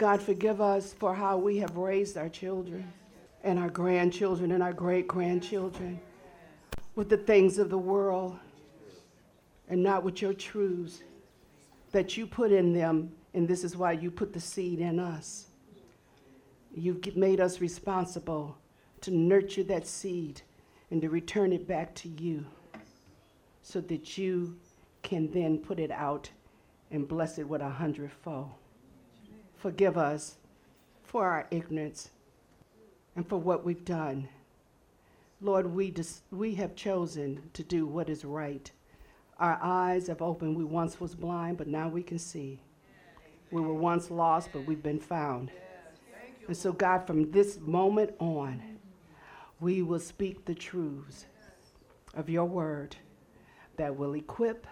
God, forgive us for how we have raised our children and our grandchildren and our great grandchildren with the things of the world and not with your truths that you put in them. And this is why you put the seed in us. You've made us responsible to nurture that seed and to return it back to you so that you can then put it out and bless it with a hundredfold. Forgive us for our ignorance and for what we've done. Lord, we, dis- we have chosen to do what is right. Our eyes have opened. We once was blind, but now we can see. We were once lost, but we've been found. And so, God, from this moment on, we will speak the truths of your word that will equip,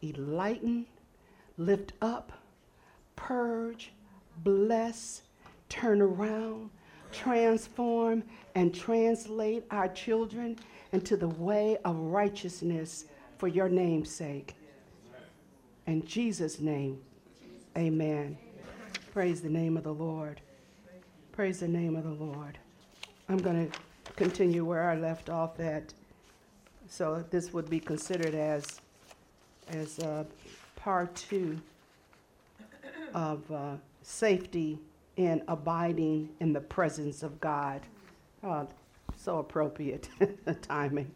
enlighten, lift up, purge, bless, turn around, transform, and translate our children into the way of righteousness for your name's sake. In Jesus' name, amen. Praise the name of the Lord. Praise the name of the Lord. I'm going to continue where I left off at. So this would be considered as, as uh, part two of uh, safety in abiding in the presence of God. Uh, so appropriate timing.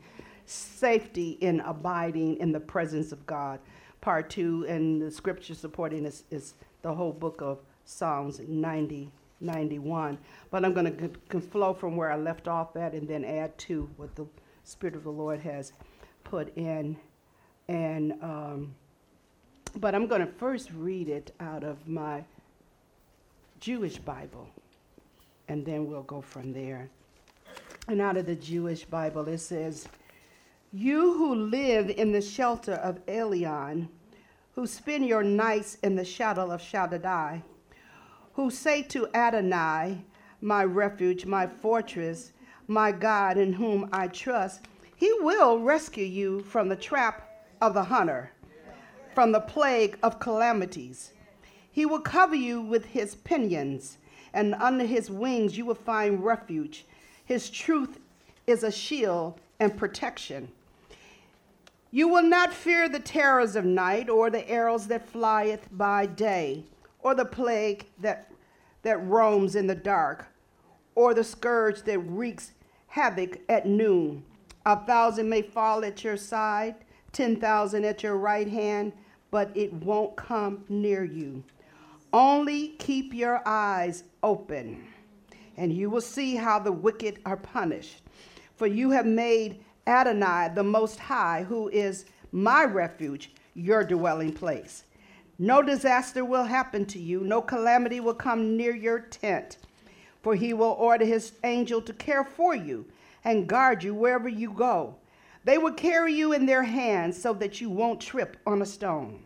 Safety in abiding in the presence of God. Part two, and the scripture supporting this is the whole book of Psalms 90, 91. But I'm going to flow from where I left off at and then add to what the Spirit of the Lord has put in. And um, but I'm going to first read it out of my Jewish Bible, and then we'll go from there. And out of the Jewish Bible, it says, You who live in the shelter of Elyon, who spend your nights in the shadow of Shaddai, who say to Adonai, my refuge, my fortress, my God in whom I trust, he will rescue you from the trap of the hunter, from the plague of calamities. He will cover you with his pinions, and under his wings you will find refuge. His truth is a shield and protection. You will not fear the terrors of night, or the arrows that flieth by day, or the plague that, that roams in the dark, or the scourge that wreaks havoc at noon. A thousand may fall at your side, ten thousand at your right hand, but it won't come near you. Only keep your eyes open, and you will see how the wicked are punished. For you have made Adonai the Most High, who is my refuge, your dwelling place. No disaster will happen to you, no calamity will come near your tent, for he will order his angel to care for you and guard you wherever you go. They will carry you in their hands so that you won't trip on a stone.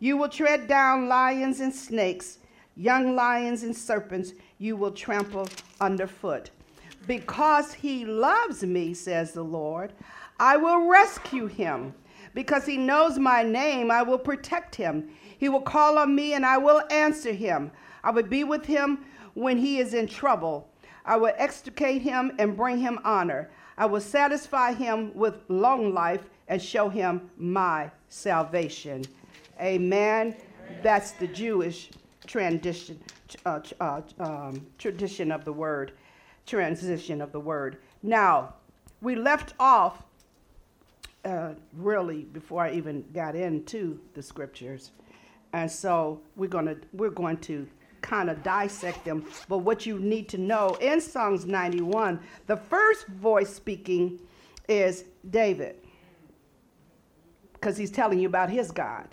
You will tread down lions and snakes, young lions and serpents, you will trample underfoot. Because he loves me, says the Lord, I will rescue him. Because he knows my name, I will protect him. He will call on me and I will answer him. I will be with him when he is in trouble. I will extricate him and bring him honor. I will satisfy him with long life and show him my salvation. Amen. That's the Jewish tradition, uh, uh, um, tradition of the word, transition of the word. Now, we left off uh, really before I even got into the scriptures, and so we're gonna we're going to kind of dissect them. But what you need to know in Psalms 91, the first voice speaking is David, because he's telling you about his God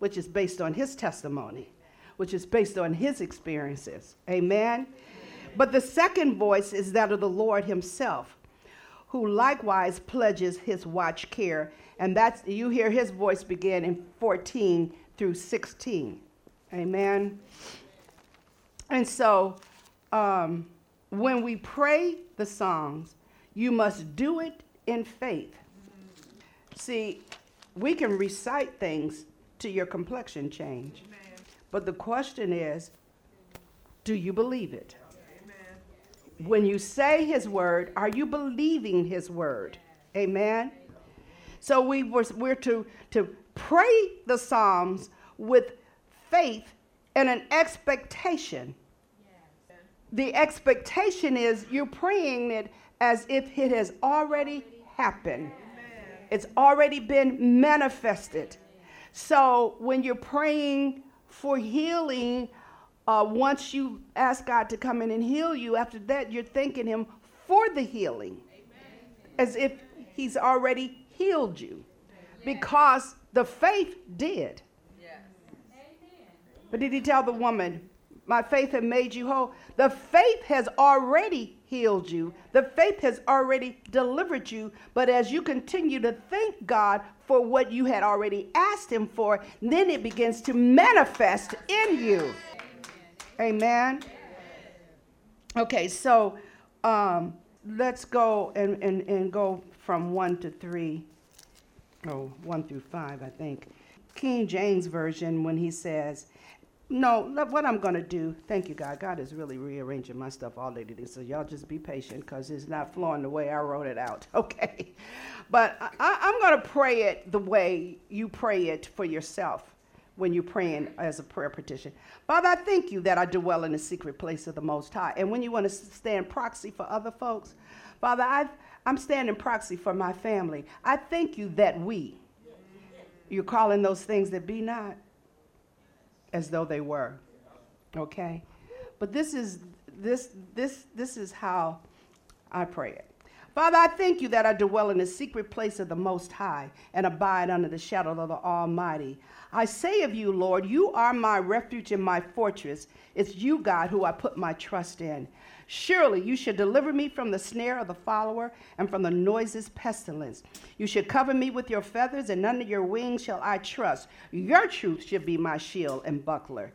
which is based on his testimony, which is based on his experiences. Amen? But the second voice is that of the Lord himself, who likewise pledges his watch care. And that's, you hear his voice begin in 14 through 16. Amen? And so, um, when we pray the songs, you must do it in faith. See, we can recite things to your complexion change. Amen. But the question is, Do you believe it? Amen. When you say his word, are you believing his word? Amen. So we were, we're to, to pray the Psalms with faith and an expectation. The expectation is you're praying it as if it has already happened. It's already been manifested. So when you're praying for healing, uh, once you ask God to come in and heal you, after that, you're thanking Him for the healing as if He's already healed you because the faith did. But did He tell the woman, My faith has made you whole? The faith has already healed you. The faith has already delivered you. But as you continue to thank God for what you had already asked Him for, then it begins to manifest in you. Amen. Okay, so um, let's go and, and, and go from 1 to 3. Oh, 1 through 5, I think. King James Version, when he says, no, what I'm going to do, thank you, God. God is really rearranging my stuff all day today, so y'all just be patient because it's not flowing the way I wrote it out, okay? But I, am going to pray it the way you pray it for yourself when you're praying as a prayer petition. Father, I thank you that I dwell in the secret place of the Most High. And when you want to stand proxy for other folks, Father, i I'm standing proxy for my family. I thank you that we, you're calling those things that be not as though they were. Okay? But this is this this this is how I pray it. Father, I thank you that I dwell in the secret place of the Most High and abide under the shadow of the Almighty. I say of you, Lord, you are my refuge and my fortress. It's you, God, who I put my trust in. Surely you should deliver me from the snare of the follower and from the noiseless pestilence. You should cover me with your feathers, and under your wings shall I trust. Your truth should be my shield and buckler.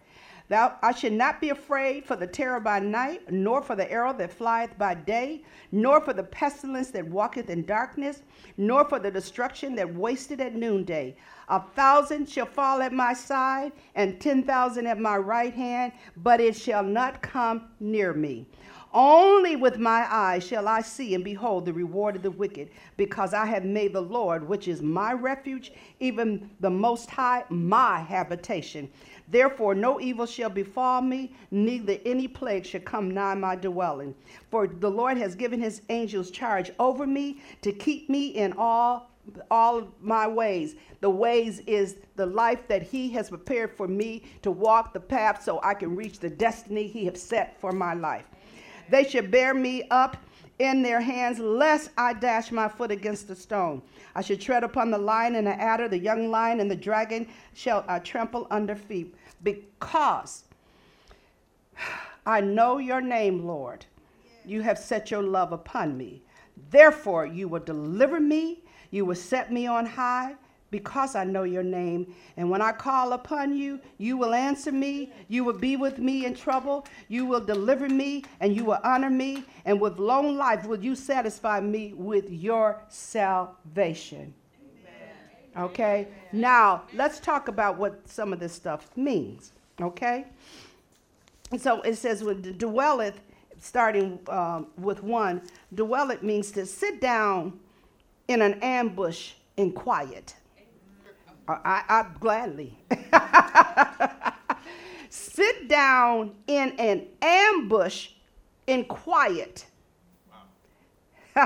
Thou, I should not be afraid for the terror by night, nor for the arrow that flieth by day, nor for the pestilence that walketh in darkness, nor for the destruction that wasteth at noonday. A thousand shall fall at my side, and ten thousand at my right hand, but it shall not come near me. Only with my eyes shall I see and behold the reward of the wicked, because I have made the Lord, which is my refuge, even the Most High, my habitation. Therefore, no evil shall befall me, neither any plague shall come nigh my dwelling. For the Lord has given his angels charge over me to keep me in all all my ways. The ways is the life that he has prepared for me to walk the path so I can reach the destiny he has set for my life. They should bear me up in their hands, lest I dash my foot against a stone. I should tread upon the lion and the adder, the young lion and the dragon shall I trample under feet, because I know your name, Lord. You have set your love upon me. Therefore, you will deliver me, you will set me on high because I know your name. And when I call upon you, you will answer me. You will be with me in trouble. You will deliver me and you will honor me. And with long life will you satisfy me with your salvation. Amen. Okay? Amen. Now, let's talk about what some of this stuff means. Okay? So it says, with dwelleth, starting um, with one, dwelleth means to sit down in an ambush in quiet. I, I gladly. Sit down in an ambush in quiet.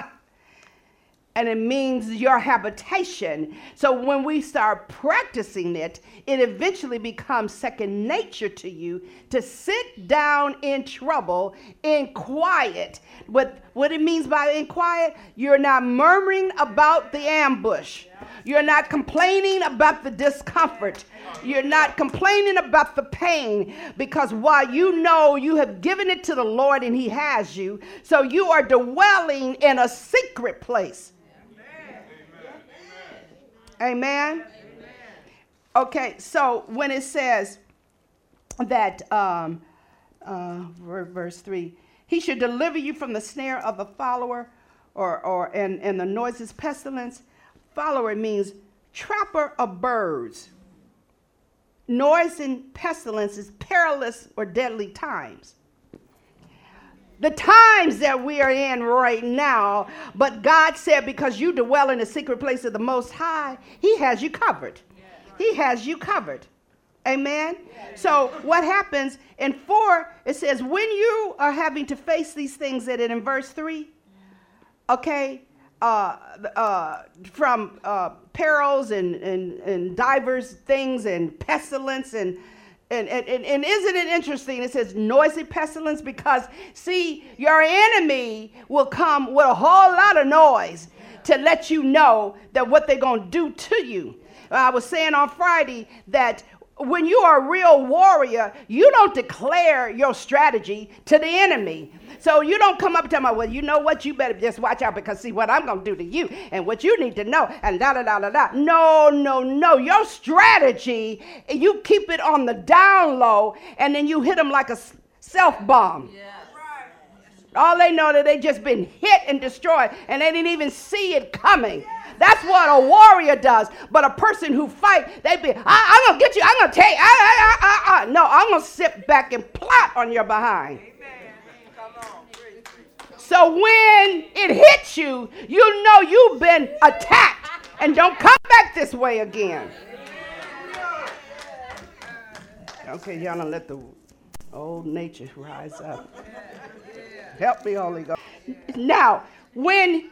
And it means your habitation. So when we start practicing it, it eventually becomes second nature to you to sit down in trouble in quiet. What, what it means by in quiet, you're not murmuring about the ambush. You're not complaining about the discomfort. You're not complaining about the pain because while you know you have given it to the Lord and He has you, so you are dwelling in a secret place Amen? Amen? Okay, so when it says that, um, uh, verse 3, he should deliver you from the snare of the follower or, or and, and the noises pestilence. Follower means trapper of birds. Noise and pestilence is perilous or deadly times. the times that we are in right now. But God said, because you dwell in the secret place of the Most High, He has you covered. He has you covered. Amen. So what happens in four? It says when you are having to face these things. That in verse three, okay, uh, uh, from uh, perils and, and, and divers things and pestilence and and, and, and, isn't it interesting? It says noisy pestilence because, see, your enemy will come with a whole lot of noise to let you know that what they're going to do to you. I was saying on Friday that when you are a real warrior, you don't declare your strategy to the enemy. So you don't come up and tell me, well, you know what? You better just watch out because see what I'm going to do to you and what you need to know and da da da da da. No, no, no. Your strategy, you keep it on the down low and then you hit them like a self bomb. Yeah. All they know that they just been hit and destroyed and they didn't even see it coming. That's what a warrior does. But a person who fight, they be, I, am gonna get you. I'm gonna take. I, I, I, No, I'm gonna sit back and plot on your behind. So when it hits you, you know you've been attacked, and don't come back this way again. Okay, y'all don't let the old nature rise up. Help me, Holy Ghost. Now, when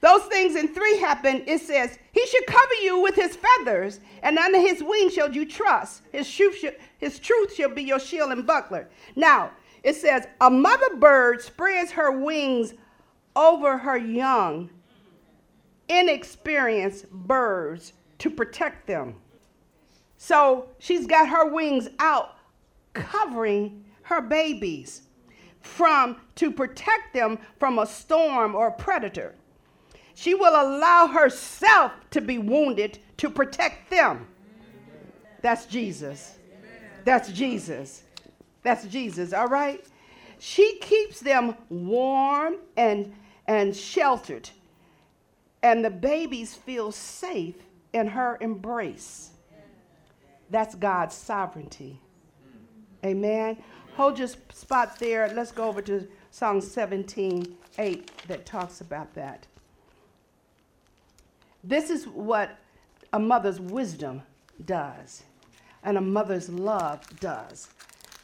those things in three happen, it says, He should cover you with his feathers, and under his wings shall you trust. His truth, shall, his truth shall be your shield and buckler. Now, it says, A mother bird spreads her wings over her young, inexperienced birds to protect them. So she's got her wings out, covering her babies from to protect them from a storm or a predator. She will allow herself to be wounded to protect them. That's Jesus. That's Jesus. That's Jesus, all right? She keeps them warm and, and sheltered, and the babies feel safe in her embrace. That's God's sovereignty. Amen. Hold your spot there. Let's go over to Psalm 17 8 that talks about that. This is what a mother's wisdom does and a mother's love does.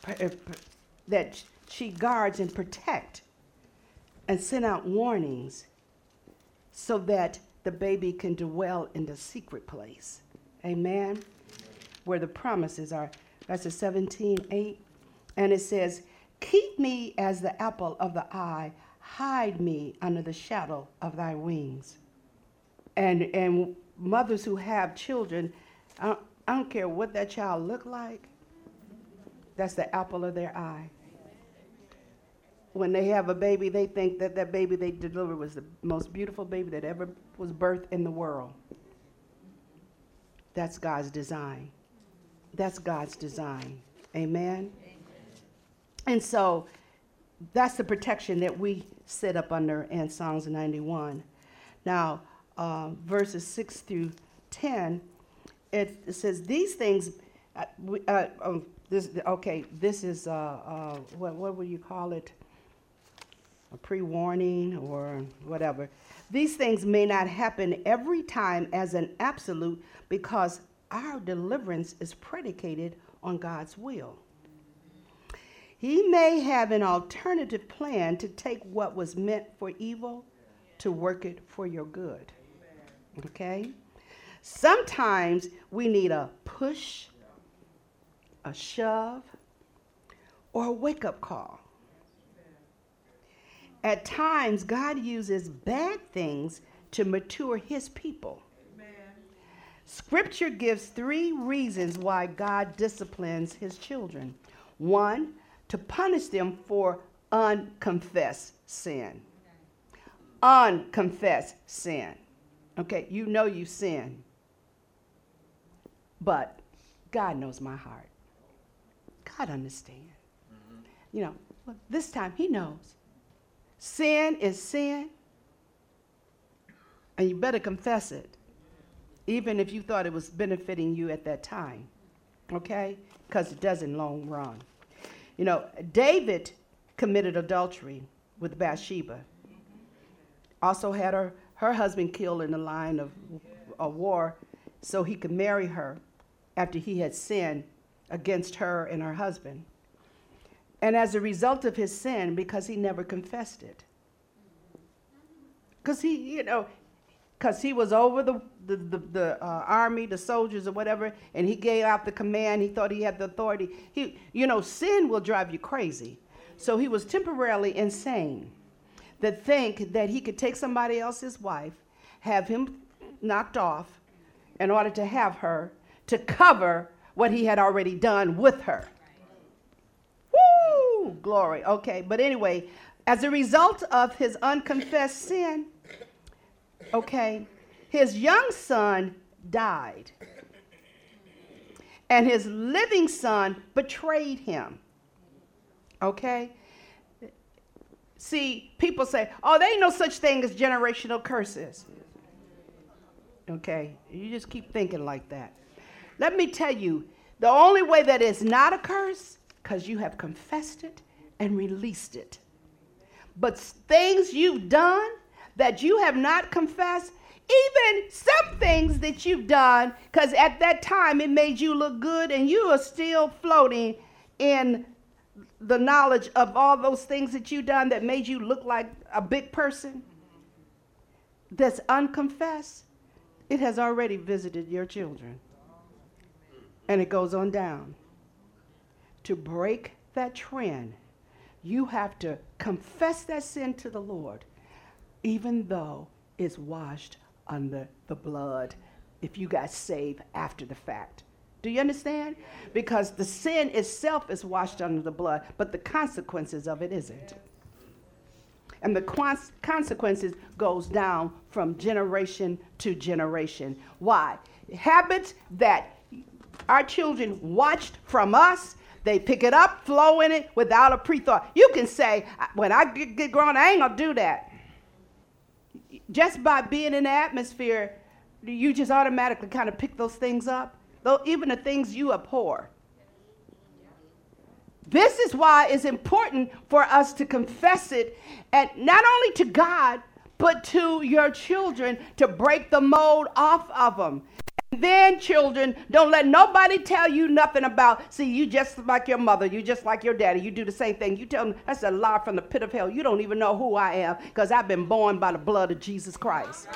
Uh, that she guards and protect and send out warnings so that the baby can dwell in the secret place. Amen. Where the promises are. That's a 17, 8. And it says, Keep me as the apple of the eye, hide me under the shadow of thy wings and and mothers who have children, I don't, I don't care what that child look like. That's the apple of their eye. When they have a baby, they think that that baby they delivered was the most beautiful baby that ever was birthed in the world. That's God's design. That's God's design. Amen. Amen. And so that's the protection that we sit up under in Psalms 91. Now, uh, verses 6 through 10, it, it says, These things, uh, uh, oh, this, okay, this is, uh, uh, what, what would you call it? A pre warning or whatever. These things may not happen every time as an absolute because our deliverance is predicated on God's will. He may have an alternative plan to take what was meant for evil to work it for your good. Okay? Sometimes we need a push, a shove, or a wake up call. At times, God uses bad things to mature his people. Scripture gives three reasons why God disciplines his children. One, to punish them for unconfessed sin. Unconfessed sin. Okay, you know you sin. But God knows my heart. God understands. Mm-hmm. You know, this time He knows. Sin is sin, and you better confess it, even if you thought it was benefiting you at that time. Okay? Because it does in long run. You know, David committed adultery with Bathsheba. Also had her, her husband killed in the line of a war so he could marry her after he had sinned against her and her husband. And as a result of his sin, because he never confessed it. Because he, you know, because he was over the, the, the, the uh, army, the soldiers, or whatever, and he gave out the command. He thought he had the authority. He, you know, sin will drive you crazy. So he was temporarily insane that think that he could take somebody else's wife, have him knocked off in order to have her to cover what he had already done with her. Woo! Glory. Okay, but anyway, as a result of his unconfessed sin, okay, his young son died. And his living son betrayed him. Okay? See, people say, oh, there ain't no such thing as generational curses. Okay? You just keep thinking like that. Let me tell you, the only way that is not a curse, because you have confessed it and released it. But things you've done that you have not confessed, even some things that you've done, because at that time it made you look good and you are still floating in the knowledge of all those things that you've done that made you look like a big person that's unconfessed, it has already visited your children. And it goes on down. To break that trend, you have to confess that sin to the Lord, even though it's washed under the blood if you got saved after the fact. Do you understand? Because the sin itself is washed under the blood, but the consequences of it isn't. And the consequences goes down from generation to generation. Why? Habits that our children watched from us, they pick it up, flow in it without a pre-thought. You can say, when I get grown, I ain't gonna do that. Just by being in the atmosphere, you just automatically kind of pick those things up though even the things you abhor. This is why it's important for us to confess it, and not only to God, but to your children to break the mold off of them. And then, children, don't let nobody tell you nothing about, see, you just like your mother, you just like your daddy, you do the same thing. You tell them that's a lie from the pit of hell. You don't even know who I am because I've been born by the blood of Jesus Christ.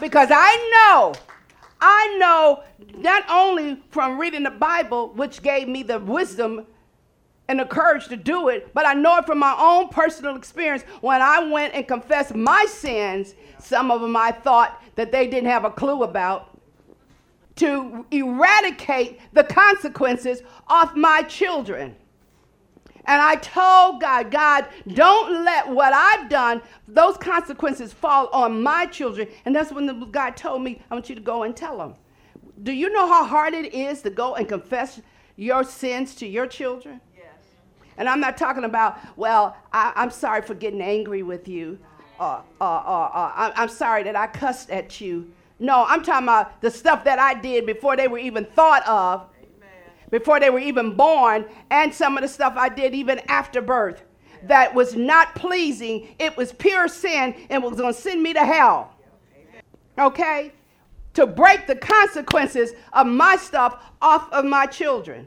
Because I know I know not only from reading the Bible, which gave me the wisdom and the courage to do it, but I know it from my own personal experience when I went and confessed my sins. Some of them I thought that they didn't have a clue about. To eradicate the consequences off my children. And I told God, God, don't let what I've done, those consequences fall on my children. And that's when the, God told me, I want you to go and tell them. Do you know how hard it is to go and confess your sins to your children? Yes. And I'm not talking about, well, I, am sorry for getting angry with you. Uh, uh, uh, uh I'm sorry that I cussed at you. No, I'm talking about the stuff that I did before they were even thought of before they were even born, and some of the stuff I did even after birth that was not pleasing. It was pure sin and was going to send me to hell. Okay? To break the consequences of my stuff off of my children.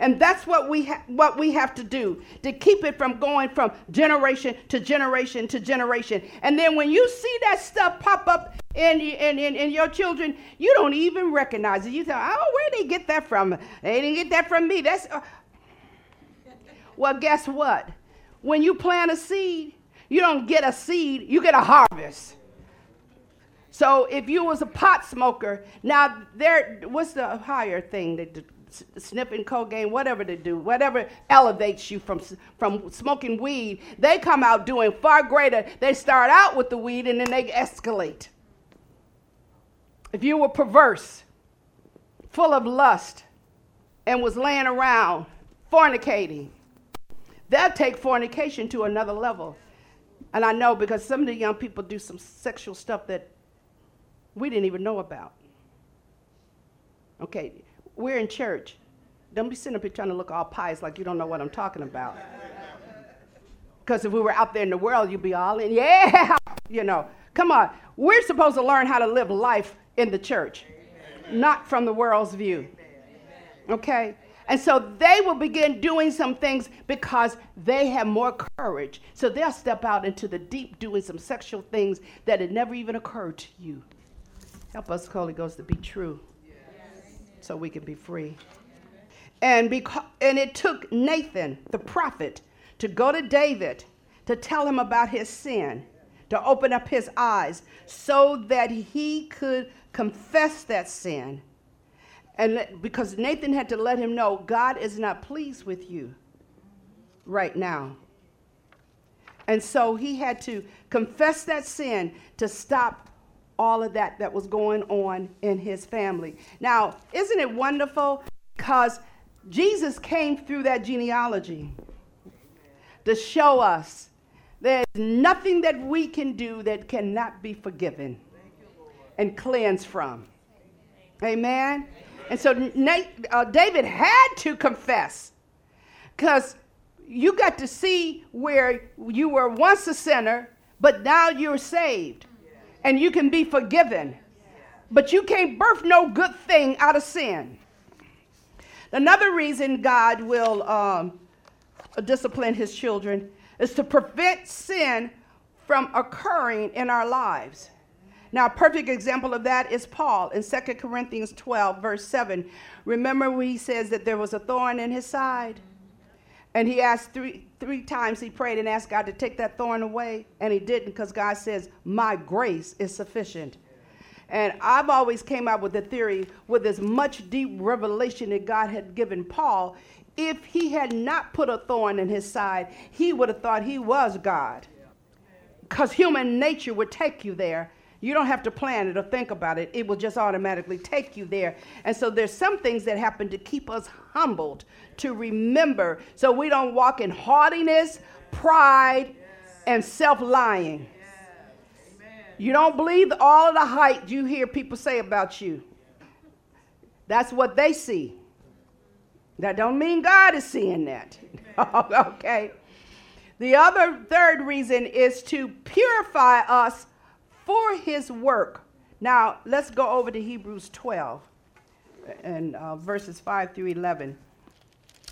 And that's what we, ha- what we have to do to keep it from going from generation to generation to generation. And then when you see that stuff pop up in, in, in, in your children, you don't even recognize it. You say, oh, where did they get that from? They didn't get that from me. That's uh... Well, guess what? When you plant a seed, you don't get a seed, you get a harvest. So if you was a pot smoker, now there, what's the higher thing that sniffing cocaine, whatever they do, whatever elevates you from, from smoking weed, they come out doing far greater. They start out with the weed and then they escalate. If you were perverse, full of lust, and was laying around fornicating, they'll take fornication to another level. And I know because some of the young people do some sexual stuff that we didn't even know about. Okay, we're in church. Don't be sitting up here trying to look all pious like you don't know what I'm talking about. Because if we were out there in the world, you'd be all in, yeah, you know. Come on. We're supposed to learn how to live life in the church, not from the world's view. Okay? And so they will begin doing some things because they have more courage. So they'll step out into the deep doing some sexual things that had never even occurred to you. Help us, Holy Ghost, to be true so we can be free. And, because, and it took Nathan, the prophet, to go to David to tell him about his sin, to open up his eyes so that he could confess that sin. And because Nathan had to let him know God is not pleased with you right now. And so he had to confess that sin to stop all of that that was going on in his family. Now, isn't it wonderful? Because Jesus came through that genealogy to show us there's nothing that we can do that cannot be forgiven and cleansed from. Amen. And so uh, David had to confess because you got to see where you were once a sinner, but now you're saved and you can be forgiven. But you can't birth no good thing out of sin. Another reason God will um, discipline his children is to prevent sin from occurring in our lives. Now, a perfect example of that is Paul in 2 Corinthians 12, verse 7. Remember when he says that there was a thorn in his side? And he asked three, three times, he prayed and asked God to take that thorn away, and he didn't because God says, My grace is sufficient. And I've always came out with the theory with as much deep revelation that God had given Paul, if he had not put a thorn in his side, he would have thought he was God. Because human nature would take you there. You don't have to plan it or think about it. It will just automatically take you there. And so there's some things that happen to keep us humbled, to remember, so we don't walk in haughtiness, pride, and self lying. You don't believe all of the hype you hear people say about you. That's what they see. That don't mean God is seeing that. okay. The other third reason is to purify us for his work. Now, let's go over to Hebrews 12 and uh, verses 5 through 11.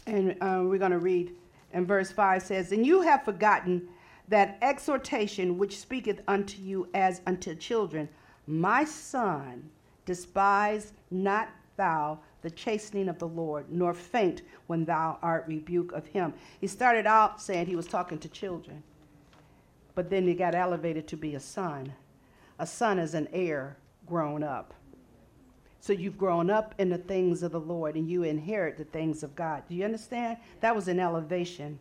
And uh, we're going to read, and verse 5 says, And you have forgotten that exhortation which speaketh unto you as unto children, My son, despise not thou the chastening of the Lord, nor faint when thou art rebuked of him. He started out saying he was talking to children, but then he got elevated to be a son. A son is an heir grown up. So you've grown up in the things of the Lord and you inherit the things of God. Do you understand? That was an elevation.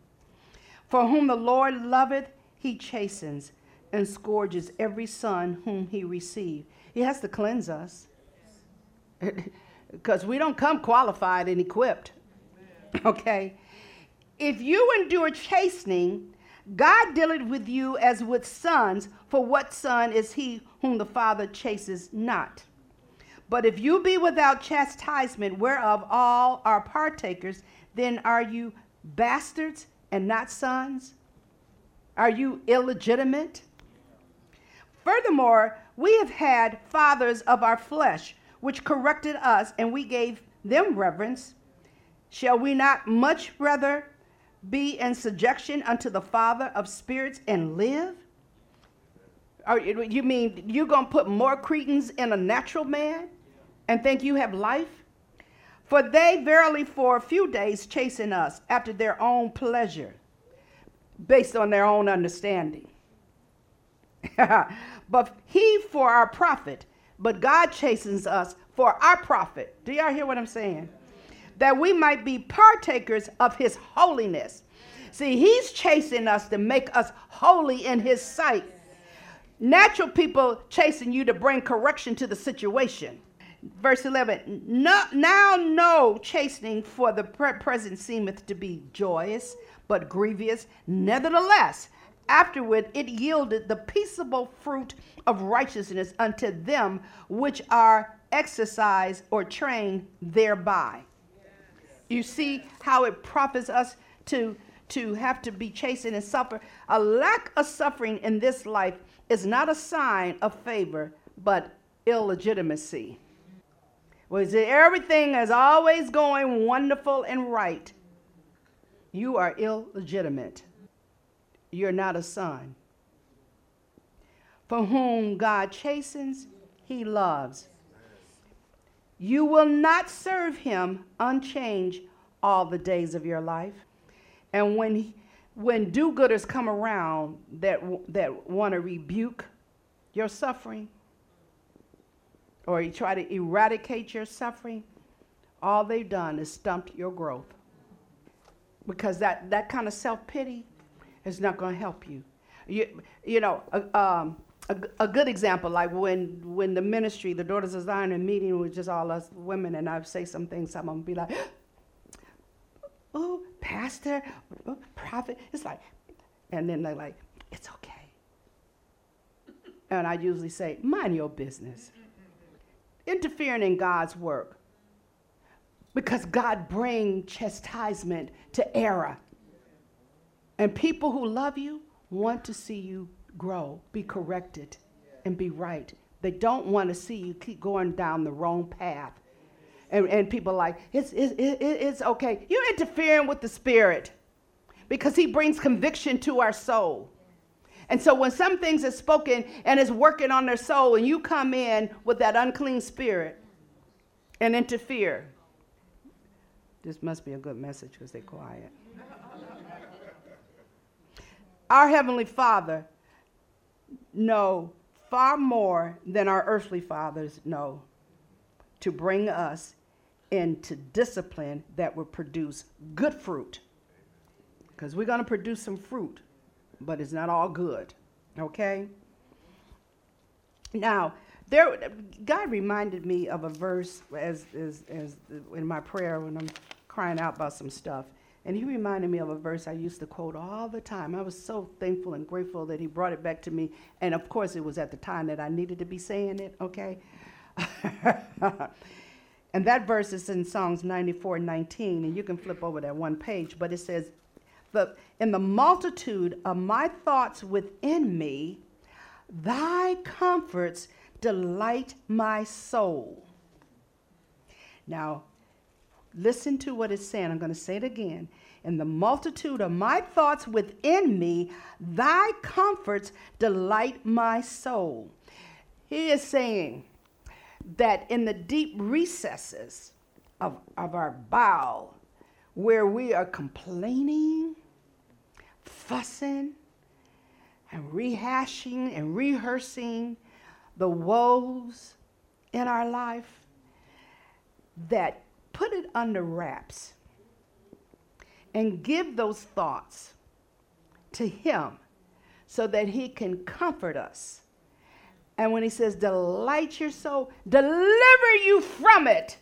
For whom the Lord loveth, he chastens and scourges every son whom he received. He has to cleanse us because we don't come qualified and equipped. Okay? If you endure chastening, God dealeth with you as with sons, for what son is he whom the Father chases not? But if you be without chastisement, whereof all are partakers, then are you bastards and not sons? Are you illegitimate? Furthermore, we have had fathers of our flesh, which corrected us, and we gave them reverence. Shall we not much rather be in subjection unto the Father of spirits and live? Are, you mean you're going to put more credence in a natural man and think you have life? For they verily for a few days chasten us after their own pleasure, based on their own understanding. but he for our profit, but God chastens us for our profit. Do y'all hear what I'm saying? That we might be partakers of his holiness. See, he's chasing us to make us holy in his sight. Natural people chasing you to bring correction to the situation. Verse 11 no, Now no chastening for the present seemeth to be joyous, but grievous. Nevertheless, afterward it yielded the peaceable fruit of righteousness unto them which are exercised or trained thereby. You see how it profits us to, to have to be chastened and suffer? A lack of suffering in this life is not a sign of favor, but illegitimacy. Was it everything is always going wonderful and right? You are illegitimate. You're not a son. For whom God chastens, he loves. You will not serve him unchanged all the days of your life. And when, when do gooders come around that, that want to rebuke your suffering, or you try to eradicate your suffering, all they've done is stumped your growth. Because that, that kind of self pity is not going to help you. You, you know, uh, um, a, a, good example, like when, when the ministry, the Daughters of Zion, are meeting with just all us women, and I say some things, some of them be like, oh, pastor, oh, prophet. It's like, and then they're like, it's okay. And I usually say, mind your business interfering in God's work. Because God brings chastisement to error. And people who love you want to see you grow, be corrected, and be right. They don't want to see you keep going down the wrong path. And, and people like, it's, it's, it's okay. You're interfering with the Spirit because He brings conviction to our soul. And so when some things are spoken and is working on their soul, and you come in with that unclean spirit and interfere, this must be a good message because they're quiet. our Heavenly Father know far more than our earthly fathers know to bring us into discipline that will produce good fruit. Because we're going to produce some fruit but it's not all good. Okay? Now, there, God reminded me of a verse as, as, as in my prayer when I'm crying out about some stuff. And he reminded me of a verse I used to quote all the time. I was so thankful and grateful that he brought it back to me. And of course, it was at the time that I needed to be saying it, okay? and that verse is in Psalms 94 19. And you can flip over that one page, but it says, in the multitude of my thoughts within me, thy comforts delight my soul. Now, listen to what it's saying. I'm going to say it again. In the multitude of my thoughts within me, thy comforts delight my soul. He is saying that in the deep recesses of, of our bowel, where we are complaining, fussing, and rehashing and rehearsing the woes in our life, that put it under wraps and give those thoughts to Him so that He can comfort us. And when He says, delight your soul, deliver you from it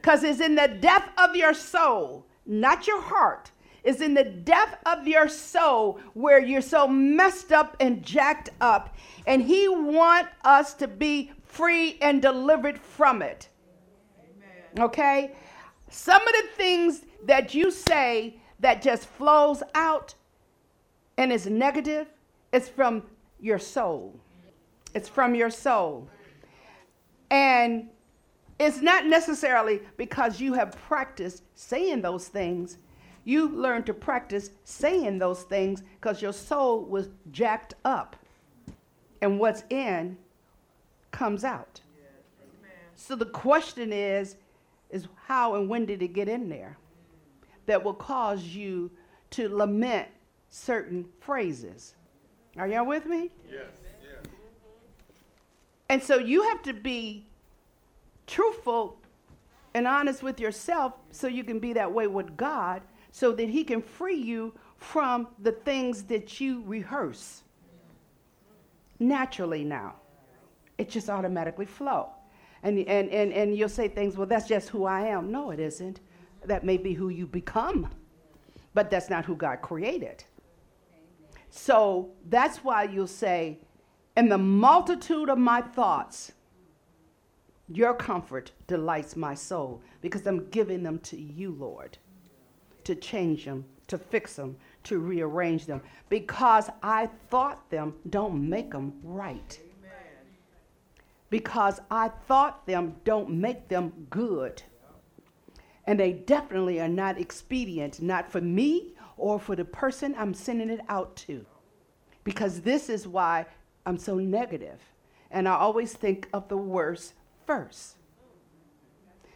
because it's in the depth of your soul, not your heart. It's in the depth of your soul where you're so messed up and jacked up. And He want us to be free and delivered from it. Okay? Some of the things that you say that just flows out and is negative, it's from your soul. It's from your soul. And it's not necessarily because you have practiced saying those things. You learned to practice saying those things because your soul was jacked up. And what's in comes out. So the question is is how and when did it get in there that will cause you to lament certain phrases? Are y'all with me? Yes. And so you have to be truthful and honest with yourself so you can be that way with God so that He can free you from the things that you rehearse naturally now. It just automatically flow. And, and, and, and you'll say things, well, that's just who I am. No, it isn't. That may be who you become, but that's not who God created. So that's why you'll say, in the multitude of my thoughts, Your comfort delights my soul because I'm giving them to you, Lord, to change them, to fix them, to rearrange them. Because I thought them don't make them right. Because I thought them don't make them good. And they definitely are not expedient, not for me or for the person I'm sending it out to. Because this is why I'm so negative. And I always think of the worst first.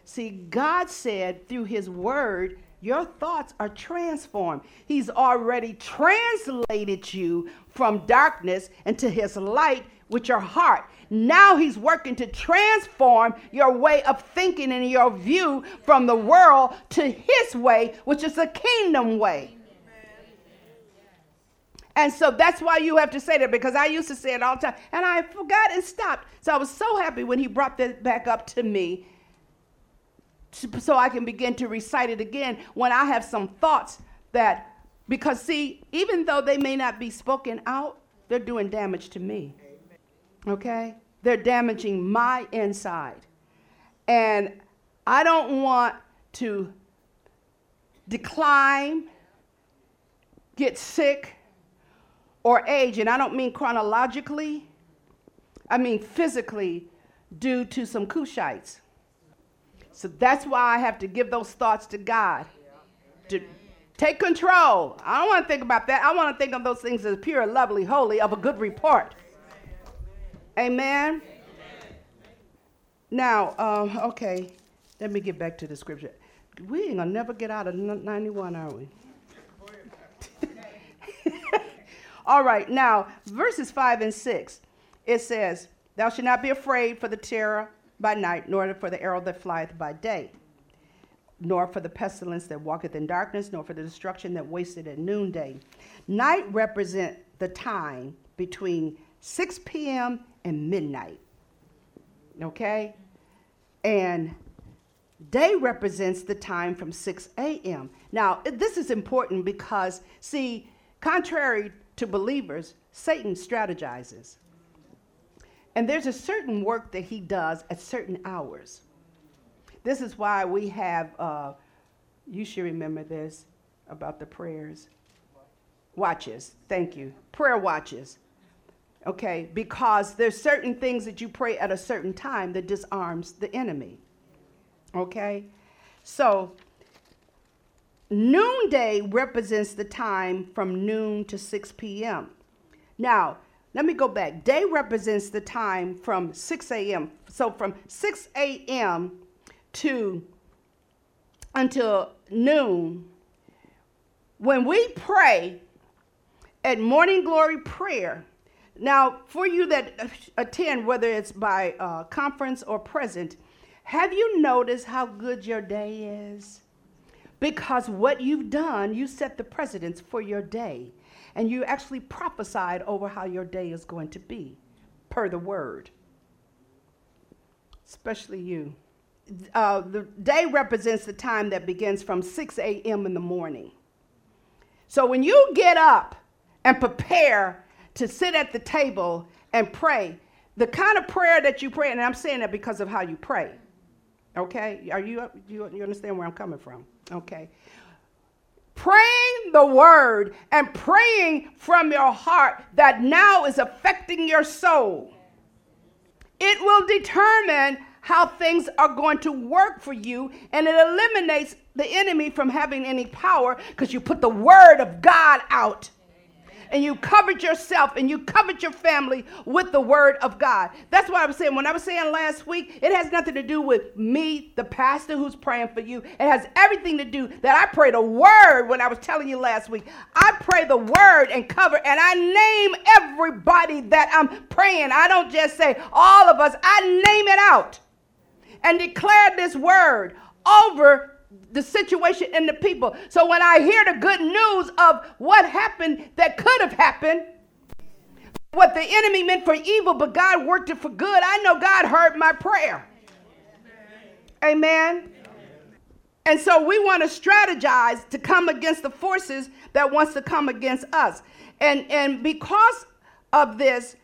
See, God said through His Word, your thoughts are transformed. He's already translated you from darkness into His light with your heart. Now He's working to transform your way of thinking and your view from the world to His way, which is a kingdom way. And so that's why you have to say that because I used to say it all the time and I forgot and stopped. So I was so happy when he brought that back up to me so I can begin to recite it again when I have some thoughts that, because see, even though they may not be spoken out, they're doing damage to me. Okay? They're damaging my inside. And I don't want to decline, get sick, or age, and I don't mean chronologically, I mean physically, due to some Cushites. So that's why I have to give those thoughts to God. To take control. I don't want to think about that. I want to think of those things as pure, lovely, holy, of a good report. Amen. Now, um, okay, let me get back to the scripture. We ain't gonna never get out of 91, are we? All right, now, verses 5 and 6, it says, Thou shalt not be afraid for the terror by night, nor for the arrow that flieth by day, nor for the pestilence that walketh in darkness, nor for the destruction that wasteth at noonday. Night represent the time between 6 p.m. and midnight. Okay? And day represents the time from 6 a.m. Now, this is important because, see, contrary to believers, Satan strategizes. And there's a certain work that he does at certain hours. This is why we have, uh, you should remember this about the prayers. Watches, thank you. Prayer watches. Okay, because there's certain things that you pray at a certain time that disarms the enemy. Okay? So Noonday represents the time from noon to 6 p.m. Now, let me go back. Day represents the time from 6 a.m. So from 6 a.m. to until noon. When we pray at morning glory prayer, now for you that attend, whether it's by uh, conference or present, have you noticed how good your day is? Because what you've done, you set the precedence for your day. And you actually prophesied over how your day is going to be, per the word. Especially you. Uh, the day represents the time that begins from 6 a.m. in the morning. So when you get up and prepare to sit at the table and pray, the kind of prayer that you pray, and I'm saying that because of how you pray. Okay? Are you, you, you understand where I'm coming from? Okay. Praying the word and praying from your heart that now is affecting your soul. It will determine how things are going to work for you, and it eliminates the enemy from having any power because you put the word of God out and you covered yourself and you covered your family with the word of God. That's what I was saying. When I was saying last week, it has nothing to do with me, the pastor who's praying for you. It has everything to do that I pray the word when I was telling you last week. I pray the word and cover, and I name everybody that I'm praying. I don't just say all of us, I name it out and declare this word over the situation and the people. So when I hear the good news of what happened that could have happened, what the enemy meant for evil, but God worked it for good, I know God heard my prayer. Amen. And so we want to strategize to come against the forces that wants to come against us. And and because of this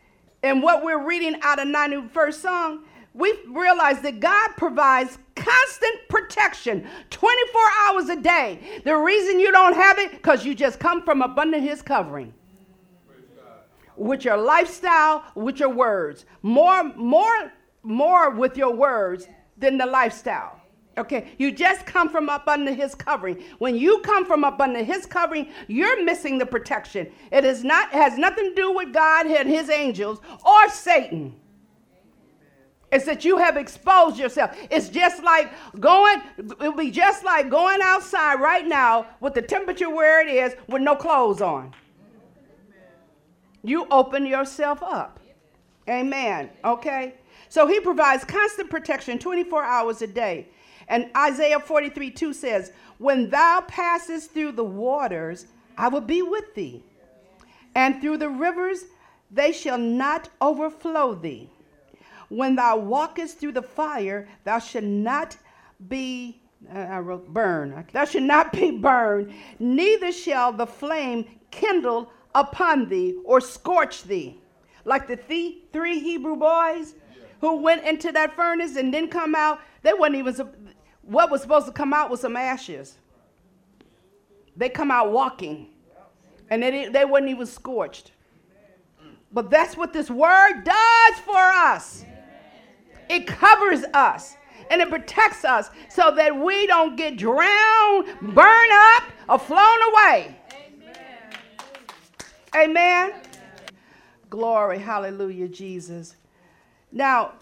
and what we're reading out of 91st Psalm, we realize that God provides constant protection 24 hours a day. The reason you don't have it, because you just come from up under his covering. With your lifestyle, with your words. More, more, more with your words than the lifestyle. Okay, you just come from up under his covering. When you come from up under his covering, you're missing the protection. It is not has nothing to do with God and his angels or Satan. It's that you have exposed yourself. It's just like going, it'll be just like going outside right now with the temperature where it is with no clothes on. You open yourself up. Amen. Okay? So he provides constant protection 24 hours a day. And Isaiah 43 2 says, When thou passest through the waters, I will be with thee. And through the rivers, they shall not overflow thee. When thou walkest through the fire, thou shalt not be uh, I wrote burn. Thou shalt not be burned, neither shall the flame kindle upon thee or scorch thee. Like the th- three Hebrew boys who went into that furnace and didn't come out, they wasn't even, what was supposed to come out was some ashes. They come out walking, and they, they weren't even scorched. But that's what this word does for us. It covers us and it protects us so that we don't get drowned, burned up, or flown away. Amen. Amen. Glory, hallelujah, Jesus. Now,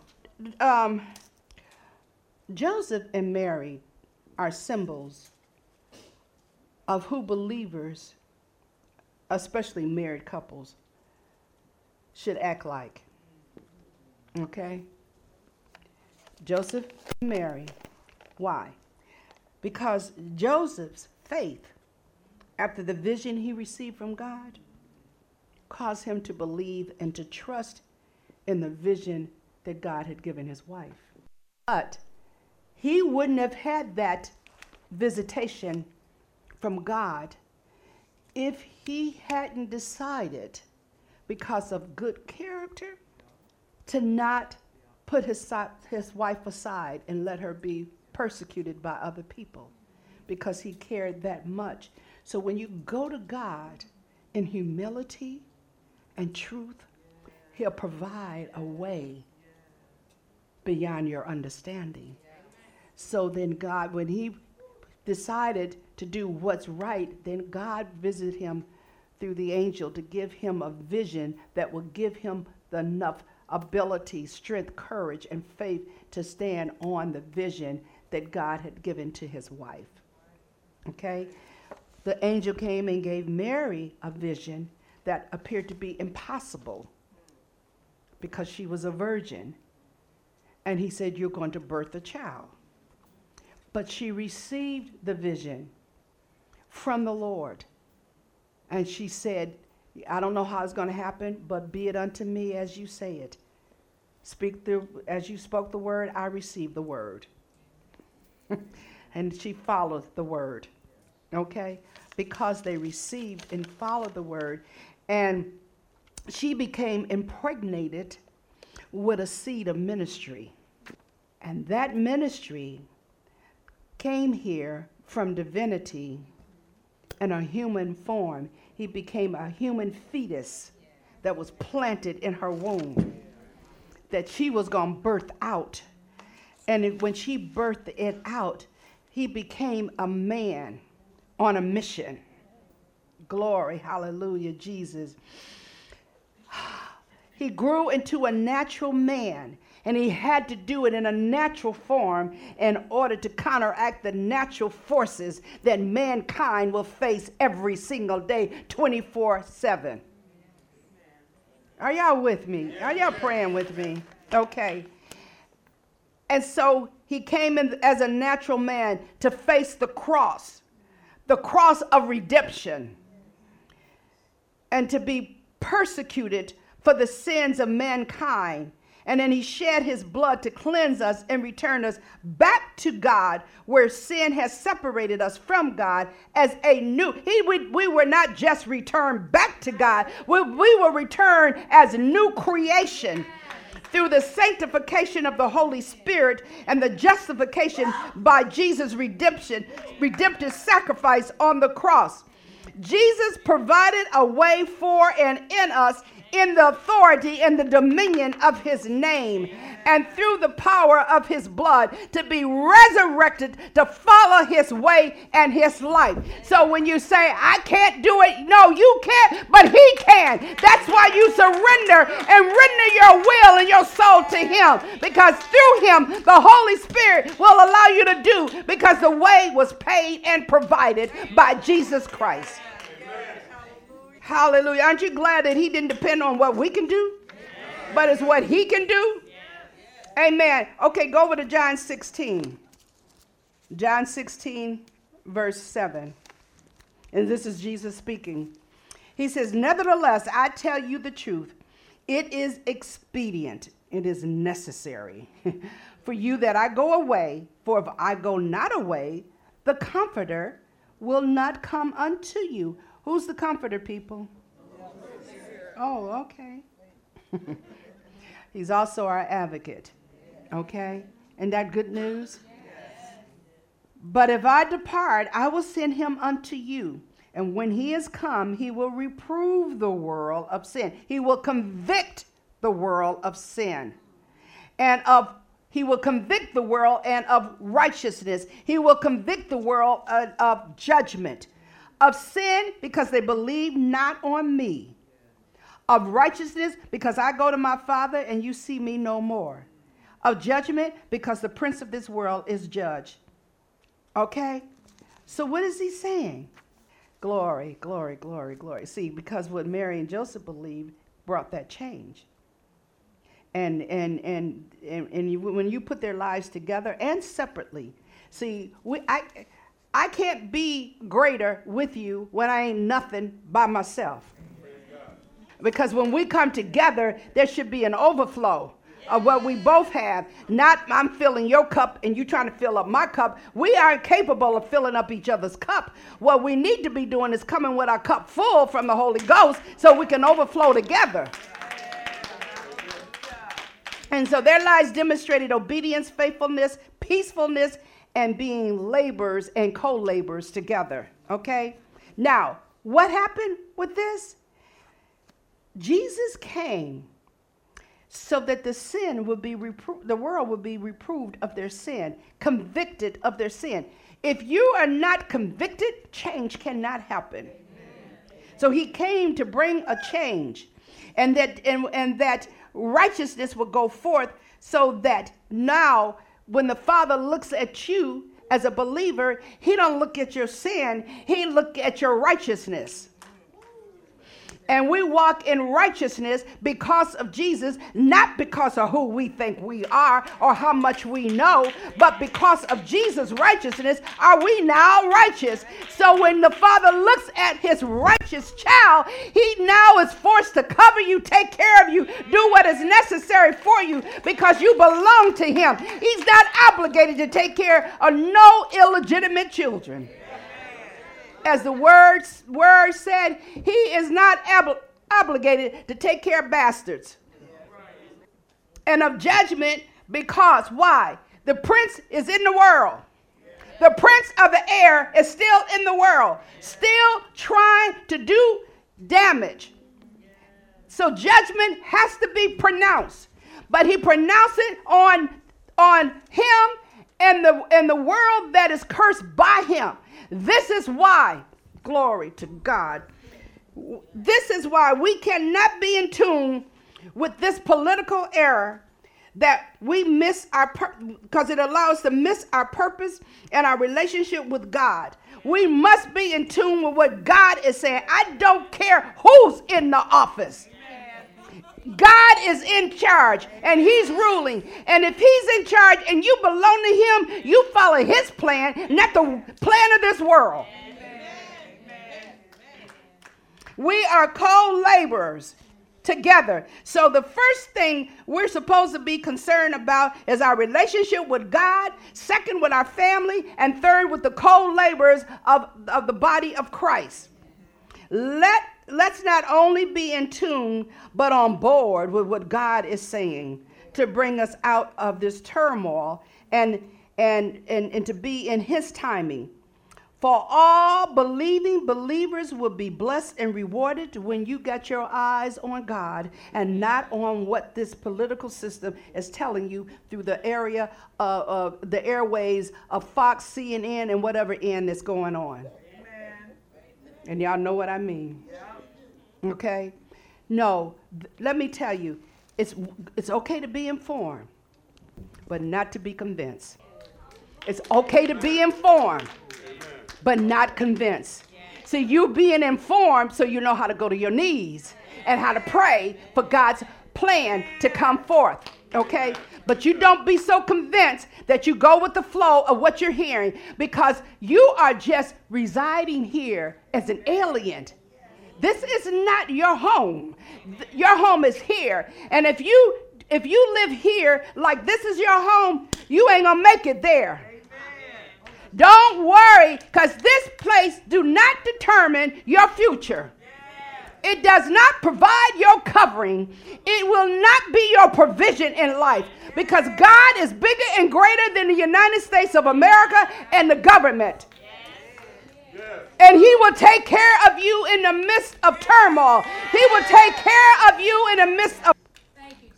um, Joseph and Mary are symbols of who believers, especially married couples, should act like. Okay? Joseph and Mary. Why? Because Joseph's faith, after the vision he received from God, caused him to believe and to trust in the vision that God had given his wife. But he wouldn't have had that visitation from God if he hadn't decided, because of good character, to not put his, his wife aside and let her be persecuted by other people because he cared that much. So when you go to God in humility and truth, he'll provide a way beyond your understanding. So then God, when he decided to do what's right, then God visited him through the angel to give him a vision that will give him enough ability, strength, courage, and faith to stand on the vision that God had given to his wife. Okay? The angel came and gave Mary a vision that appeared to be impossible because she was a virgin. And he said, You're going to birth a child. But she received the vision from the Lord. And she said, I don't know how it's going to happen, but be it unto me as you say it. Speak the, as you spoke the word, I received the word. and she followed the word. Okay? Because they received and followed the word. And she became impregnated with a seed of ministry. And that ministry came here from divinity in a human form. He became a human fetus that was planted in her womb that she was going to birth out. And it, when she birthed it out, he became a man on a mission. Glory, hallelujah, Jesus. He grew into a natural man, and he had to do it in a natural form in order to counteract the natural forces that mankind will face every single day, 24 7. Are y'all with me? Are y'all praying with me? Okay. And so he came in as a natural man to face the cross, the cross of redemption, and to be persecuted for the sins of mankind. And then he shed his blood to cleanse us and return us back to God, where sin has separated us from God as a new. He, we, we were not just returned back to God, we, we were returned as new creation through the sanctification of the Holy Spirit and the justification by Jesus' redemption, redemptive sacrifice on the cross. Jesus provided a way for and in us in the authority and the dominion of his name and through the power of his blood to be resurrected to follow his way and his life. So when you say, I can't do it, no, you can't, but he can. That's why you surrender and render your will and your soul to him because through him, the Holy Spirit will allow you to do because the way was paid and provided by Jesus Christ. Hallelujah. Aren't you glad that he didn't depend on what we can do, but it's what he can do? Amen. Okay, go over to John 16. John 16, verse 7. And this is Jesus speaking. He says, Nevertheless, I tell you the truth. It is expedient, it is necessary for you that I go away. For if I go not away, the Comforter will not come unto you. Who's the comforter, people? Oh, okay. He's also our advocate. Okay? And that good news? But if I depart, I will send him unto you. And when he is come, he will reprove the world of sin. He will convict the world of sin and of he will convict the world and of righteousness. He will convict the world of, of judgment of sin because they believe not on me, of righteousness because I go to my Father and you see me no more, of judgment because the prince of this world is judged. Okay? So what is he saying? Glory, glory, glory, glory. See, because what Mary and Joseph believed brought that change. And, and, and, and, and you, when you put their lives together and separately, see, we, I, I can't be greater with you when I ain't nothing by myself. Because when we come together, there should be an overflow of what we both have. Not I'm filling your cup and you trying to fill up my cup. We aren't capable of filling up each other's cup. What we need to be doing is coming with our cup full from the Holy Ghost so we can overflow together. And so their lives demonstrated obedience, faithfulness, peacefulness, and being laborers and co laborers together. Okay? Now, what happened with this? Jesus came so that the sin would be repro- the world would be reproved of their sin, convicted of their sin. If you are not convicted, change cannot happen. So he came to bring a change and that and, and that righteousness would go forth so that now when the Father looks at you as a believer, he don't look at your sin, he look at your righteousness. And we walk in righteousness because of Jesus, not because of who we think we are or how much we know, but because of Jesus' righteousness are we now righteous. So when the Father looks at his righteous child, he now is forced to cover you, take care of you, do what is necessary for you because you belong to him. He's not obligated to take care of no illegitimate children as the word, word said, he is not ab- obligated to take care of bastards. And of judgment because, why? The prince is in the world. The prince of the air is still in the world, still trying to do damage. So judgment has to be pronounced. But he pronounced it on, on him and the, and the world that is cursed by him. This is why, glory to God, this is why we cannot be in tune with this political error that we miss our because it allows to miss our purpose and our relationship with God. We must be in tune with what God is saying. I don't care who's in the office. God is in charge and he's ruling. And if he's in charge and you belong to him, you follow his plan, not the plan of this world. We are co laborers together. So, the first thing we're supposed to be concerned about is our relationship with God, second, with our family, and third, with the co laborers of, of the body of Christ. Let let's not only be in tune, but on board with what God is saying to bring us out of this turmoil and, and, and, and to be in His timing. For all believing believers will be blessed and rewarded when you got your eyes on God and not on what this political system is telling you through the area of, of the airways of Fox, CNN, and whatever end that's going on. Amen. And y'all know what I mean. Yeah. Okay? No, th- let me tell you, it's, it's okay to be informed, but not to be convinced. It's okay to be informed but not convinced. See, you being informed so you know how to go to your knees and how to pray for God's plan to come forth. Okay? But you don't be so convinced that you go with the flow of what you're hearing because you are just residing here as an alien. This is not your home. Your home is here. And if you if you live here like this is your home, you ain't going to make it there. Don't worry, because this place do not determine your future. It does not provide your covering. It will not be your provision in life because God is bigger and greater than the United States of America and the government. And He will take care of you in the midst of turmoil. He will take care of you in the midst of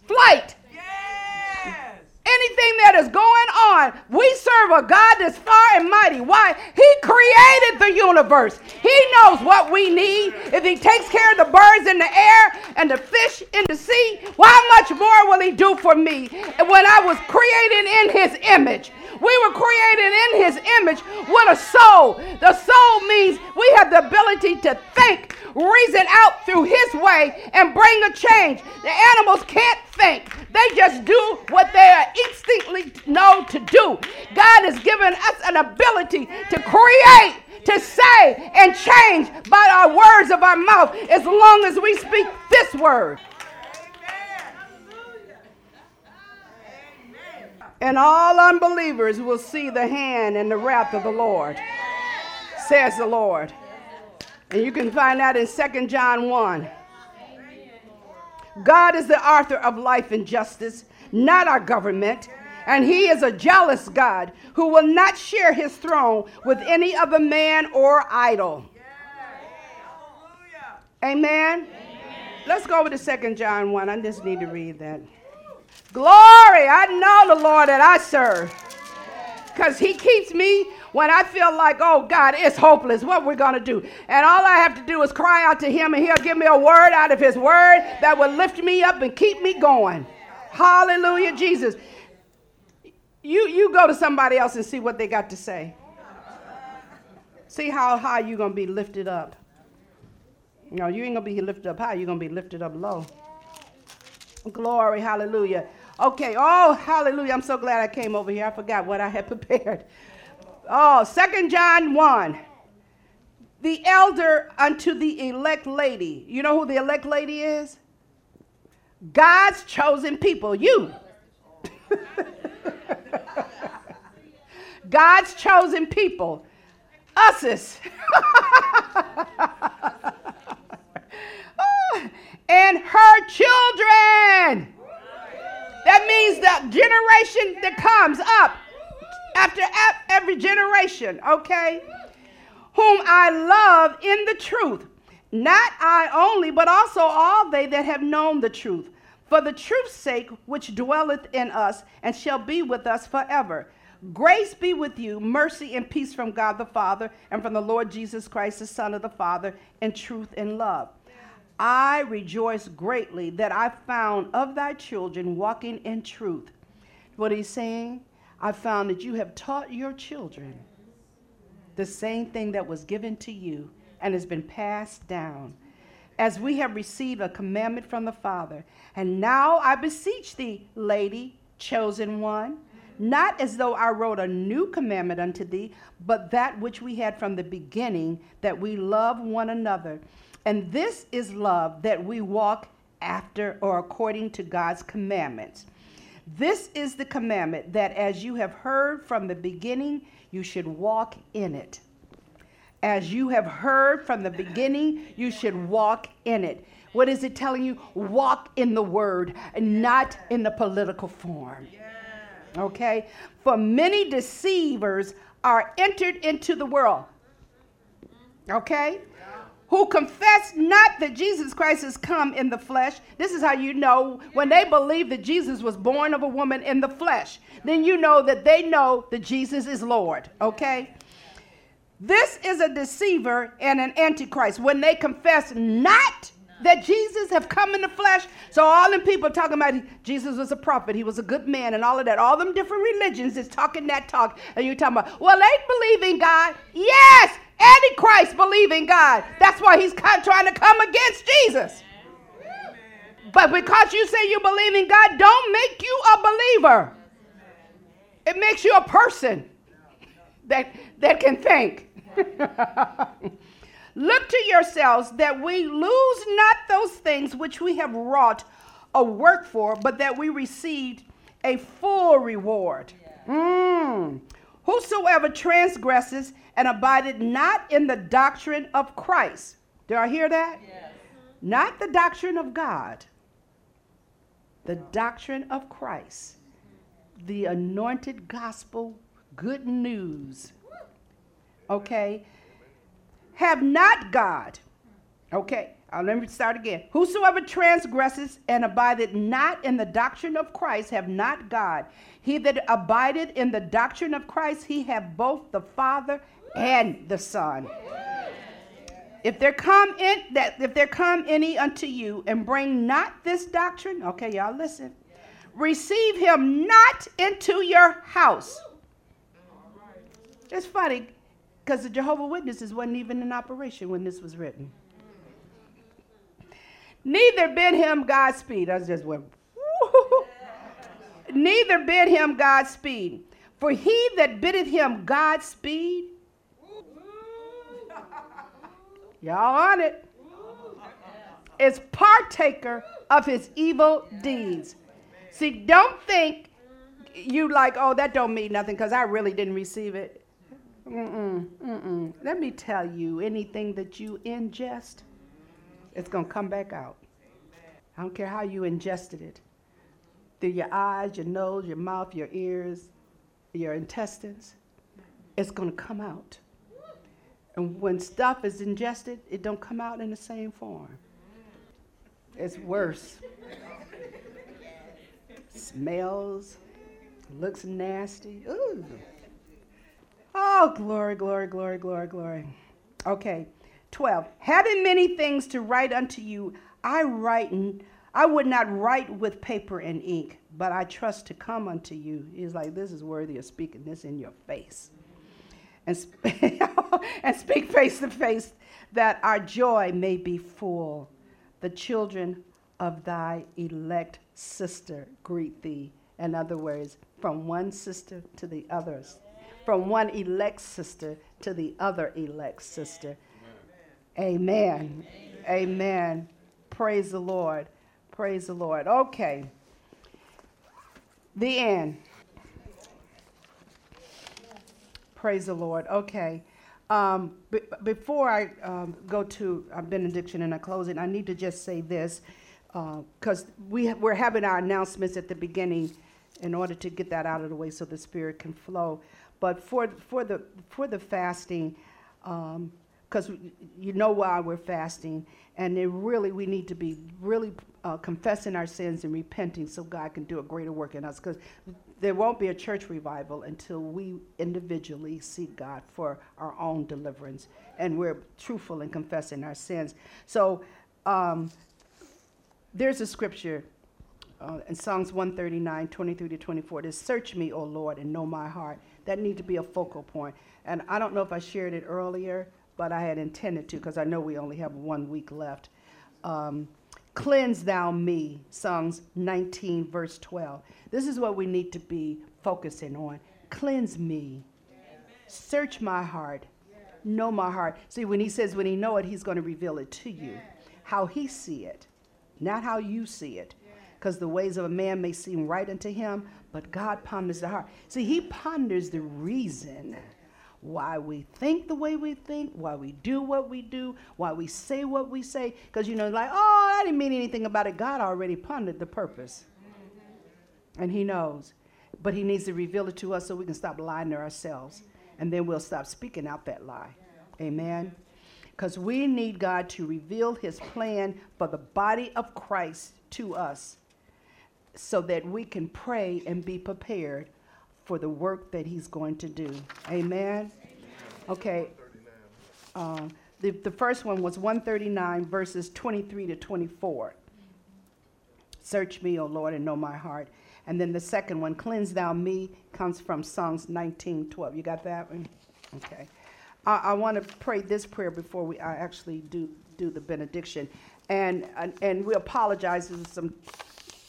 flight anything that is going on, we serve a God that's far and mighty. Why? He created the universe. He knows what we need. If He takes care of the birds in the air and the fish in the sea, how much more will He do for me when I was created in His image? We were created in His image with a soul. The soul means we have the ability to think, reason out through His way, and bring a change. The animals can't think, they just do what they are instinctively know to do. God has given us an ability to create, to say, and change by our words of our mouth as long as we speak this word. And all unbelievers will see the hand and the wrath of the Lord, says the Lord. And you can find that in 2 John 1. God is the author of life and justice not our government. And he is a jealous God who will not share his throne with any other man or idol. Amen. Amen. Let's go over to Second John 1. I just need to read that. Glory, I know the Lord that I serve. Because he keeps me when I feel like, oh God, it's hopeless. What we're to do. And all I have to do is cry out to him, and he'll give me a word out of his word that will lift me up and keep me going. Hallelujah, Jesus. You, you go to somebody else and see what they got to say. See how high you're to be lifted up. No, you ain't to be lifted up high. You're to be lifted up low. Glory, hallelujah. Okay, oh, hallelujah. I'm so glad I came over here. I forgot what I had prepared. Oh, Second John 1. The elder unto the elect lady. You know who the elect lady is? God's chosen people, you. God's chosen people, uses. Oh, and her children. That means the generation that comes up after every generation, okay? Whom I love in the truth. Not I only, but also all they that have known the truth for the truth's sake, which dwelleth in us and shall be with us forever. Grace be with you, mercy and peace from God the Father and from the Lord Jesus Christ, the Son of the Father, in truth and love. I rejoice greatly that I found of thy children walking in truth. What he's saying, I found that you have taught your children the same thing that was given to you and has been passed down as we have received a commandment from the Father. And now I beseech thee, lady, chosen one, not as though I wrote a new commandment unto thee, but that which we had from the beginning, that we love one another. And this is love, that we walk after or according to God's commandments. This is the commandment that as you have heard from the beginning, you should walk in it. as you have heard from the beginning, you should walk in it. What is it telling you? Walk in the word and not in the political form. Okay? For many deceivers are entered into the world. Okay? Who confess not that Jesus Christ has come in the flesh. This is how you know when they believe that Jesus was born of a woman in the flesh. Then you know that they know that Jesus is Lord. Okay? This is a deceiver and an antichrist when they confess not that Jesus have come in the flesh. So all them people talking about Jesus was a prophet, he was a good man, and all of that. All them different religions is talking that talk, and you're talking about, well, they believe in God. Yes, Antichrist believe in God. That's why he's trying to come against Jesus. But because you say you believe in God, don't make you a believer. It makes you a person that, that can think. Look to yourselves that we lose not those things which we have wrought or worked for, but that we received a full reward. Mm. Whosoever transgresses and abided not in the doctrine of Christ. Do I hear that? Yes. Mm-hmm. Not the doctrine of God, the doctrine of Christ, the anointed gospel, good news. Okay? have not God. Okay, uh, let me start again. Whosoever transgresses and abideth not in the doctrine of Christ have not God. He that abideth in the doctrine of Christ, he have both the Father and the Son. If there come in that if there come any unto you and bring not this doctrine, okay, y'all listen. Receive him not into your house. It's funny. Because the Jehovah Witnesses wasn't even in operation when this was written. Neither bid him Godspeed. I just went, Neither bid him Godspeed. For he that biddeth him Godspeed, y'all on it, is partaker of his evil deeds. See, don't think you like, oh, that don't mean nothing because I really didn't receive it. Mm-mm, mm-mm. Let me tell you, anything that you ingest, it's going to come back out. I don't care how you ingested it. Through your eyes, your nose, your mouth, your ears, your intestines, it's going to come out. And when stuff is ingested, it don't come out in the same form. It's worse. Smells, looks nasty. Ooh. Oh, glory, glory, glory, glory, glory. Okay. 12. Having many things to write unto you, I write I would not write with paper and ink, but I trust to come unto you. He's like, this is worthy of speaking this in your face. And, sp- and speak face to face that our joy may be full. The children of thy elect sister greet thee. In other words, from one sister to the others from one elect sister to the other elect sister. Amen. Amen. Amen. Praise the Lord. Praise the Lord. Okay. The end. Praise the Lord. Okay. Um, b- before I um, go to our benediction and I close it, I need to just say this because uh, we ha- we're having our announcements at the beginning in order to get that out of the way so the Spirit can flow. But for, for, the, for the fasting, because you know why we're fasting, and it really, we need to be really uh, confessing our sins and repenting so God can do a greater work in us. Because there won't be a church revival until we individually seek God for our own deliverance and we're truthful in confessing our sins. So um, there's a scripture uh, in Psalms 139, 23 to 24. It says, Search me, O Lord, and know my heart that need to be a focal point. And I don't know if I shared it earlier, but I had intended to because I know we only have one week left. Um, Cleanse thou me, Psalms 19, verse 12. This is what we need to be focusing on. Cleanse me. Search my heart. Know my heart. See, when he says when he know it, he's going to reveal it to you. How he see it, not how you see it because the ways of a man may seem right unto him, but God ponders the heart. See, he ponders the reason why we think the way we think, why we do what we do, why we say what we say. Because, you know, like, oh, I didn't mean anything about it. God already pondered the purpose. And He knows. But He needs to reveal it to us so we can stop lying to ourselves. And then we'll stop speaking out that lie. Amen. Because we need God to reveal His plan for the body of Christ to us so that we can pray and be prepared for the work that He's going to do. Amen. Okay. Uh, the, the first one was 139, verses 23 to 24. Search me, O Lord, and know my heart. And then the second one, cleanse thou me, comes from Psalms 19, 12. You got that one? Okay. I, I want to pray this prayer before we I actually do, do the benediction. And, and, and we apologize for some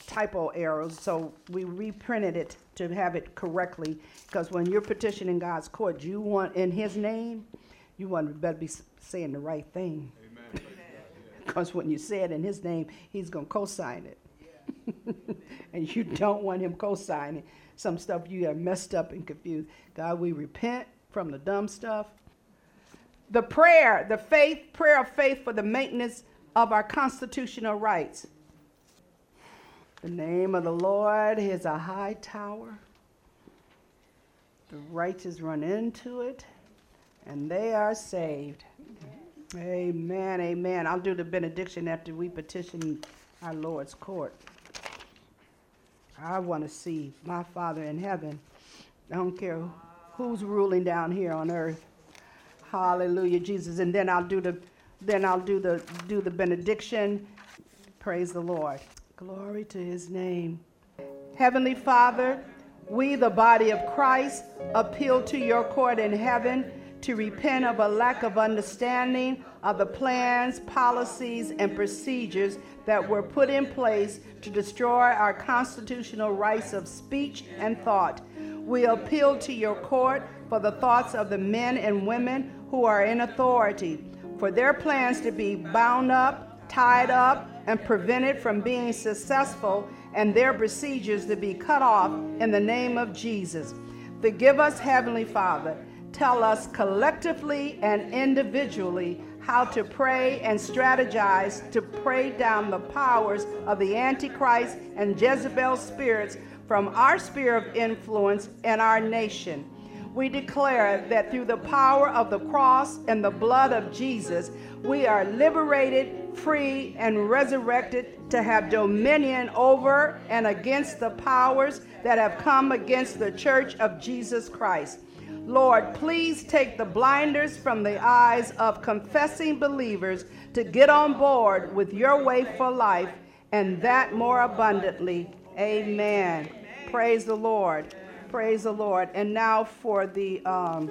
typo errors, so we reprinted it to have it correctly. Because when you're petitioning God's court, you want in His name, you want to better be saying the right thing. Because when you say it in His name, He's going to co-sign it. and you don't want him co-signing some stuff you got messed up and confused. God, we repent from the dumb stuff. The prayer, the faith, prayer of faith for the maintenance of our constitutional rights. The name of the Lord is a high tower. The righteous run into it, and they are saved. Amen, amen. I'll do the benediction after we petition our Lord's court. I want to see my Father in heaven. I don't care who's ruling down here on earth. Hallelujah, Jesus. And then I'll do the then I'll do the do the benediction. Praise the Lord. Glory to his name. Heavenly Father, we the body of Christ appeal to your court in heaven to repent of a lack of understanding of the plans, policies, and procedures that were put in place to destroy our constitutional rights of speech and thought. We appeal to your court for the thoughts of the men and women who are in authority, for their plans to be bound up, tied up, and prevented from being successful, and their procedures to be cut off in the name of Jesus. Forgive us, Heavenly Father tell us collectively and individually how to pray and strategize to pray down the powers of the Antichrist and Jezebel spirits from our sphere of influence in our nation. We declare that through the power of the cross and the blood of Jesus, we are liberated, free, and resurrected to have dominion over and against the powers that have come against the church of Jesus Christ. Lord, please take the blinders from the eyes of confessing believers to get on board with your way for life and that more abundantly. Amen. Praise the Lord. Praise the Lord. And now for the um,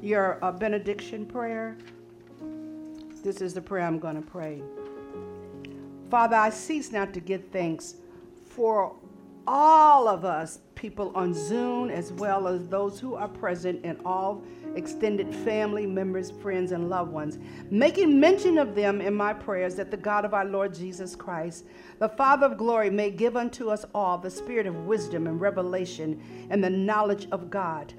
your uh, benediction prayer. This is the prayer I'm going to pray. Father, I cease not to give thanks for all of us people on Zoom, as well as those who are present and all extended family members, friends, and loved ones, making mention of them in my prayers that the God of our Lord Jesus Christ, the Father of glory, may give unto us all the spirit of wisdom and revelation and the knowledge of God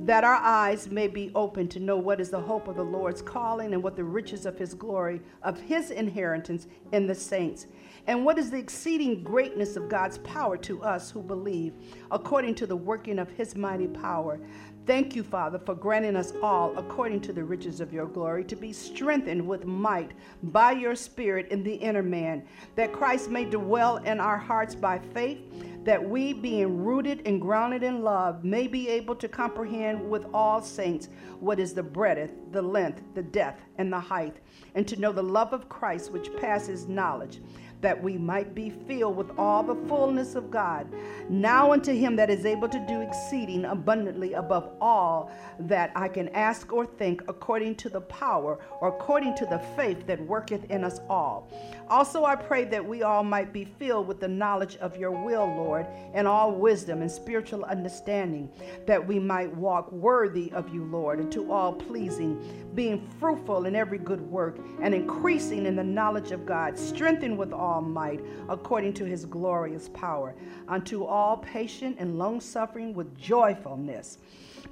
that our eyes may be open to know what is the hope of the Lord's calling and what the riches of his glory, of his inheritance in the saints, and what is the exceeding greatness of God's power to us who believe, according to the working of his mighty power. Thank you, Father, for granting us all, according to the riches of your glory, to be strengthened with might by your Spirit in the inner man, that Christ may dwell in our hearts by faith that we, being rooted and grounded in love, may be able to comprehend with all saints what is the breadth, the length, the depth, and the height, and to know the love of Christ which passes knowledge that we might be filled with all the fullness of God. Now unto him that is able to do exceeding abundantly above all that I can ask or think, according to the power or according to the faith that worketh in us all. Also I pray that we all might be filled with the knowledge of your will, Lord, and all wisdom and spiritual understanding, that we might walk worthy of you, Lord, and to all pleasing, being fruitful in every good work and increasing in the knowledge of God, strengthened with all might, according to his glorious power, unto all patient and long suffering with joyfulness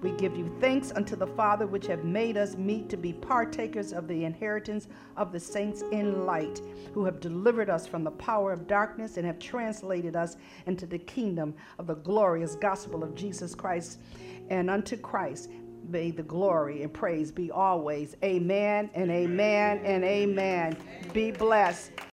We give you thanks unto the Father, which have made us meet to be partakers of the inheritance of the saints in light, who have delivered us from the power of darkness and have translated us into the kingdom of the glorious gospel of Jesus Christ. And unto Christ may the glory and praise be always. Amen and amen and amen. Be blessed.